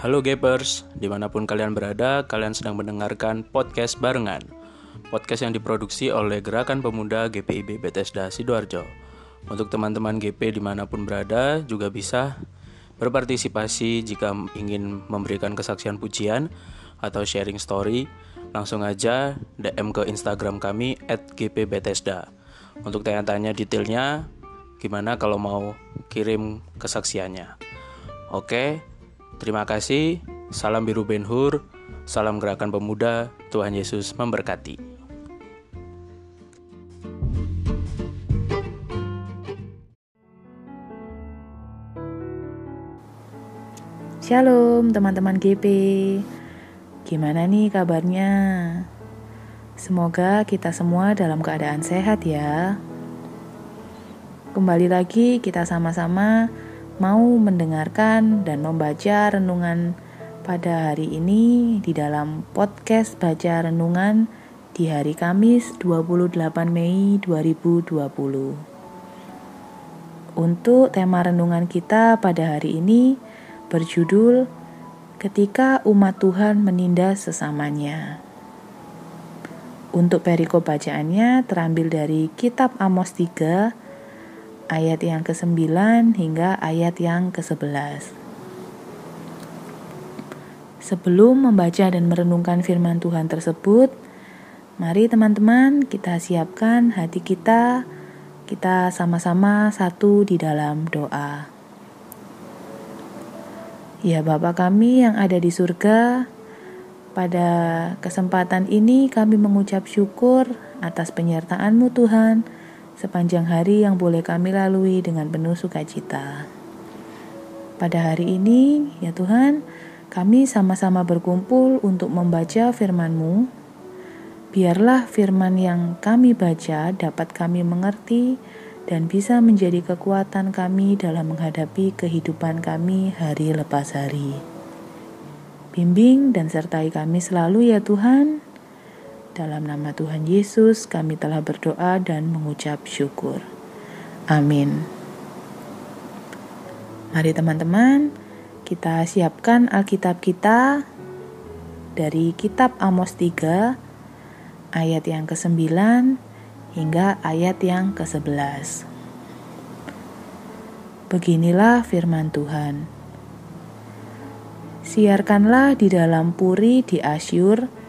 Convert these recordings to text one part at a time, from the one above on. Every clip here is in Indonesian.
Halo Gapers, di mana pun kalian berada, kalian sedang mendengarkan podcast barengan. Podcast yang diproduksi oleh Gerakan Pemuda GPIB Bethesda Sidoarjo. Untuk teman-teman GP di mana pun berada, juga bisa berpartisipasi jika ingin memberikan kesaksian pujian atau sharing story, langsung aja DM ke Instagram kami at gpbethesda. Untuk tanya-tanya detailnya, gimana kalau mau kirim kesaksiannya. Oke, Terima kasih. Salam biru Ben Hur. Salam gerakan pemuda. Tuhan Yesus memberkati. Shalom teman-teman GP Gimana nih kabarnya? Semoga kita semua dalam keadaan sehat ya Kembali lagi kita sama-sama mau mendengarkan dan membaca renungan pada hari ini di dalam podcast Baca Renungan di hari Kamis 28 Mei 2020. Untuk tema renungan kita pada hari ini berjudul Ketika umat Tuhan menindas sesamanya. Untuk perikop bacaannya terambil dari kitab Amos 3 ayat yang ke-9 hingga ayat yang ke-11. Sebelum membaca dan merenungkan firman Tuhan tersebut, mari teman-teman kita siapkan hati kita, kita sama-sama satu di dalam doa. Ya Bapa kami yang ada di surga, pada kesempatan ini kami mengucap syukur atas penyertaan-Mu Tuhan, sepanjang hari yang boleh kami lalui dengan penuh sukacita. Pada hari ini, ya Tuhan, kami sama-sama berkumpul untuk membaca firman-Mu. Biarlah firman yang kami baca dapat kami mengerti dan bisa menjadi kekuatan kami dalam menghadapi kehidupan kami hari lepas hari. Bimbing dan sertai kami selalu ya Tuhan. Dalam nama Tuhan Yesus, kami telah berdoa dan mengucap syukur. Amin. Mari, teman-teman, kita siapkan Alkitab kita dari Kitab Amos 3, ayat yang ke-9 hingga ayat yang ke-11. Beginilah firman Tuhan. Siarkanlah di dalam puri di Asyur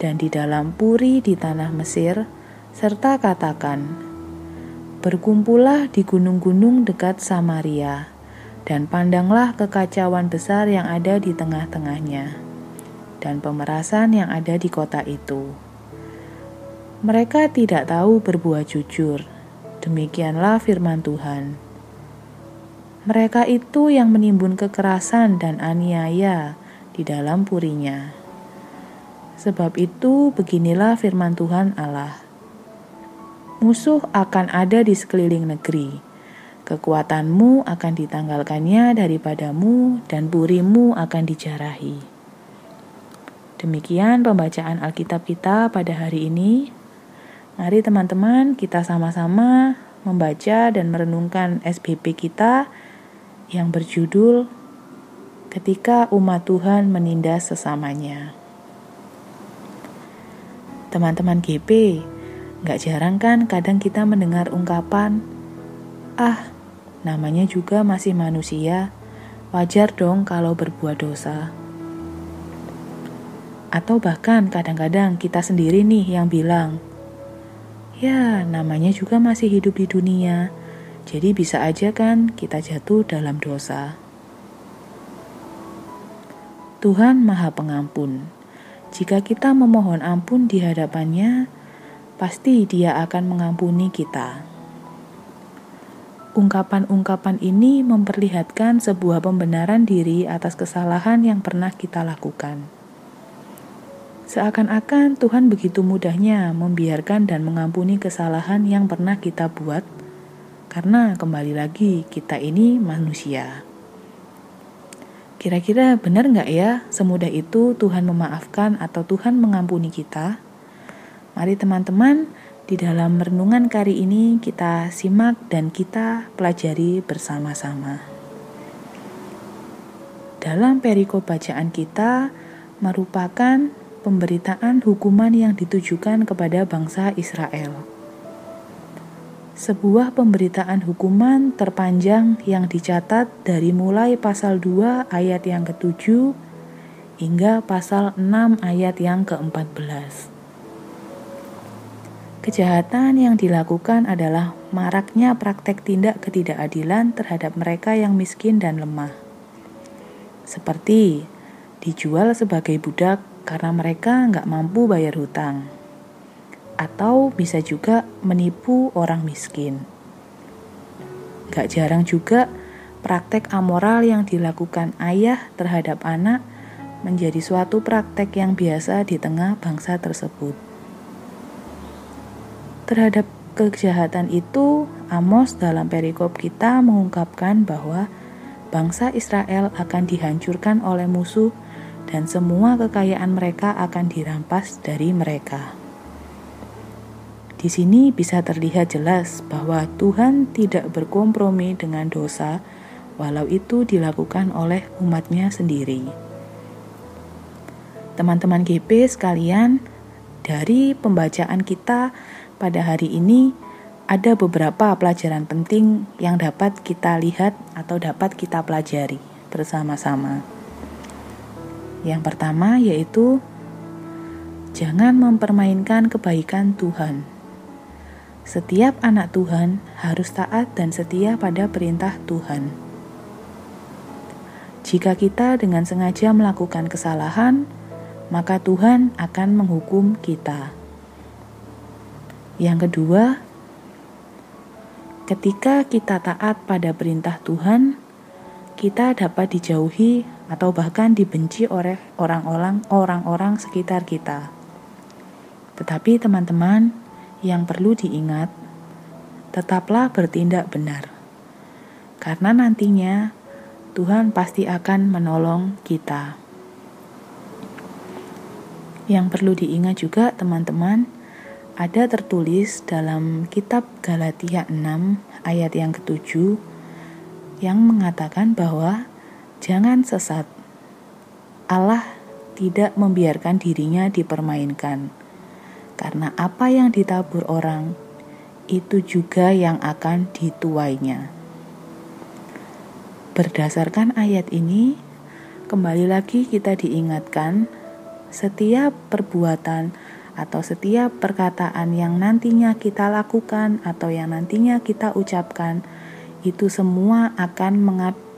dan di dalam puri di tanah Mesir, serta katakan, Berkumpullah di gunung-gunung dekat Samaria, dan pandanglah kekacauan besar yang ada di tengah-tengahnya, dan pemerasan yang ada di kota itu. Mereka tidak tahu berbuat jujur, demikianlah firman Tuhan. Mereka itu yang menimbun kekerasan dan aniaya di dalam purinya Sebab itu, beginilah firman Tuhan Allah: Musuh akan ada di sekeliling negeri, kekuatanmu akan ditanggalkannya daripadamu, dan burimu akan dijarahi. Demikian pembacaan Alkitab kita pada hari ini. Mari, teman-teman, kita sama-sama membaca dan merenungkan SBP kita yang berjudul "Ketika Umat Tuhan Menindas Sesamanya". Teman-teman GP, gak jarang kan kadang kita mendengar ungkapan, ah, namanya juga masih manusia, wajar dong kalau berbuat dosa. Atau bahkan kadang-kadang kita sendiri nih yang bilang, ya namanya juga masih hidup di dunia, jadi bisa aja kan kita jatuh dalam dosa. Tuhan Maha Pengampun. Jika kita memohon ampun di hadapannya, pasti Dia akan mengampuni kita. Ungkapan-ungkapan ini memperlihatkan sebuah pembenaran diri atas kesalahan yang pernah kita lakukan. Seakan-akan Tuhan begitu mudahnya membiarkan dan mengampuni kesalahan yang pernah kita buat, karena kembali lagi kita ini manusia. Kira-kira benar nggak ya semudah itu Tuhan memaafkan atau Tuhan mengampuni kita? Mari teman-teman, di dalam renungan kali ini kita simak dan kita pelajari bersama-sama. dalam perikop bacaan kita merupakan pemberitaan hukuman yang ditujukan kepada bangsa Israel. Sebuah pemberitaan hukuman terpanjang yang dicatat dari mulai pasal 2 ayat yang ke-7 hingga pasal 6 ayat yang ke-14. Kejahatan yang dilakukan adalah maraknya praktek tindak ketidakadilan terhadap mereka yang miskin dan lemah. Seperti dijual sebagai budak karena mereka nggak mampu bayar hutang atau bisa juga menipu orang miskin. Gak jarang juga praktek amoral yang dilakukan ayah terhadap anak menjadi suatu praktek yang biasa di tengah bangsa tersebut. Terhadap kejahatan itu, Amos dalam perikop kita mengungkapkan bahwa bangsa Israel akan dihancurkan oleh musuh dan semua kekayaan mereka akan dirampas dari mereka. Di sini bisa terlihat jelas bahwa Tuhan tidak berkompromi dengan dosa, walau itu dilakukan oleh umatnya sendiri. Teman-teman GP sekalian, dari pembacaan kita pada hari ini, ada beberapa pelajaran penting yang dapat kita lihat atau dapat kita pelajari bersama-sama. Yang pertama yaitu jangan mempermainkan kebaikan Tuhan. Setiap anak Tuhan harus taat dan setia pada perintah Tuhan. Jika kita dengan sengaja melakukan kesalahan, maka Tuhan akan menghukum kita. Yang kedua, ketika kita taat pada perintah Tuhan, kita dapat dijauhi atau bahkan dibenci oleh orang-orang orang-orang sekitar kita. Tetapi teman-teman, yang perlu diingat, tetaplah bertindak benar. Karena nantinya Tuhan pasti akan menolong kita. Yang perlu diingat juga teman-teman, ada tertulis dalam kitab Galatia 6 ayat yang ketujuh yang mengatakan bahwa jangan sesat. Allah tidak membiarkan dirinya dipermainkan karena apa yang ditabur orang itu juga yang akan dituainya. Berdasarkan ayat ini, kembali lagi kita diingatkan setiap perbuatan atau setiap perkataan yang nantinya kita lakukan atau yang nantinya kita ucapkan itu semua akan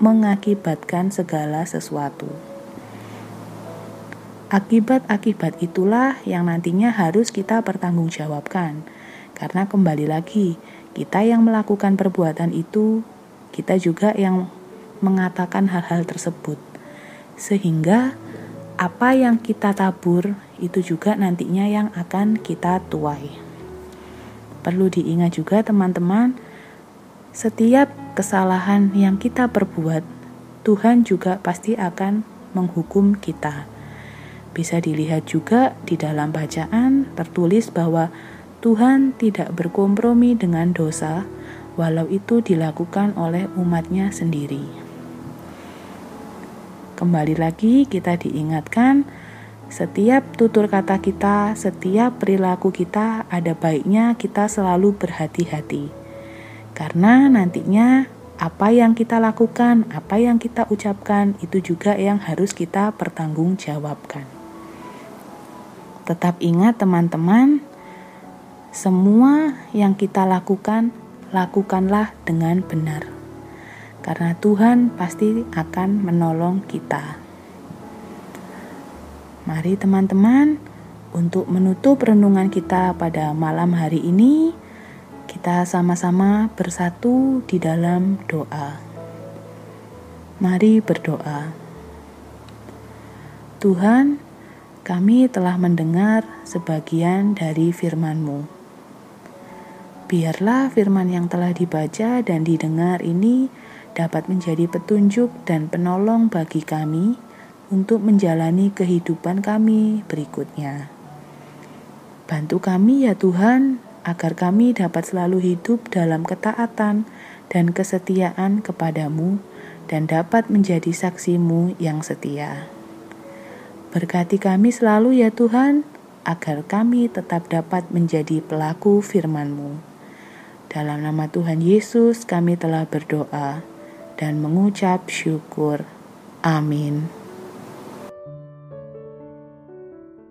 mengakibatkan segala sesuatu. Akibat-akibat itulah yang nantinya harus kita pertanggungjawabkan. Karena kembali lagi, kita yang melakukan perbuatan itu, kita juga yang mengatakan hal-hal tersebut. Sehingga apa yang kita tabur itu juga nantinya yang akan kita tuai. Perlu diingat juga teman-teman, setiap kesalahan yang kita perbuat, Tuhan juga pasti akan menghukum kita. Bisa dilihat juga di dalam bacaan tertulis bahwa Tuhan tidak berkompromi dengan dosa, walau itu dilakukan oleh umatnya sendiri. Kembali lagi kita diingatkan, setiap tutur kata kita, setiap perilaku kita ada baiknya kita selalu berhati-hati. Karena nantinya apa yang kita lakukan, apa yang kita ucapkan itu juga yang harus kita pertanggungjawabkan. Tetap ingat teman-teman, semua yang kita lakukan, lakukanlah dengan benar. Karena Tuhan pasti akan menolong kita. Mari teman-teman, untuk menutup renungan kita pada malam hari ini, kita sama-sama bersatu di dalam doa. Mari berdoa. Tuhan, kami telah mendengar sebagian dari firman-Mu. Biarlah firman yang telah dibaca dan didengar ini dapat menjadi petunjuk dan penolong bagi kami untuk menjalani kehidupan kami berikutnya. Bantu kami ya Tuhan, agar kami dapat selalu hidup dalam ketaatan dan kesetiaan kepadamu dan dapat menjadi saksimu yang setia. Berkati kami selalu ya Tuhan, agar kami tetap dapat menjadi pelaku firman-Mu. Dalam nama Tuhan Yesus kami telah berdoa dan mengucap syukur. Amin.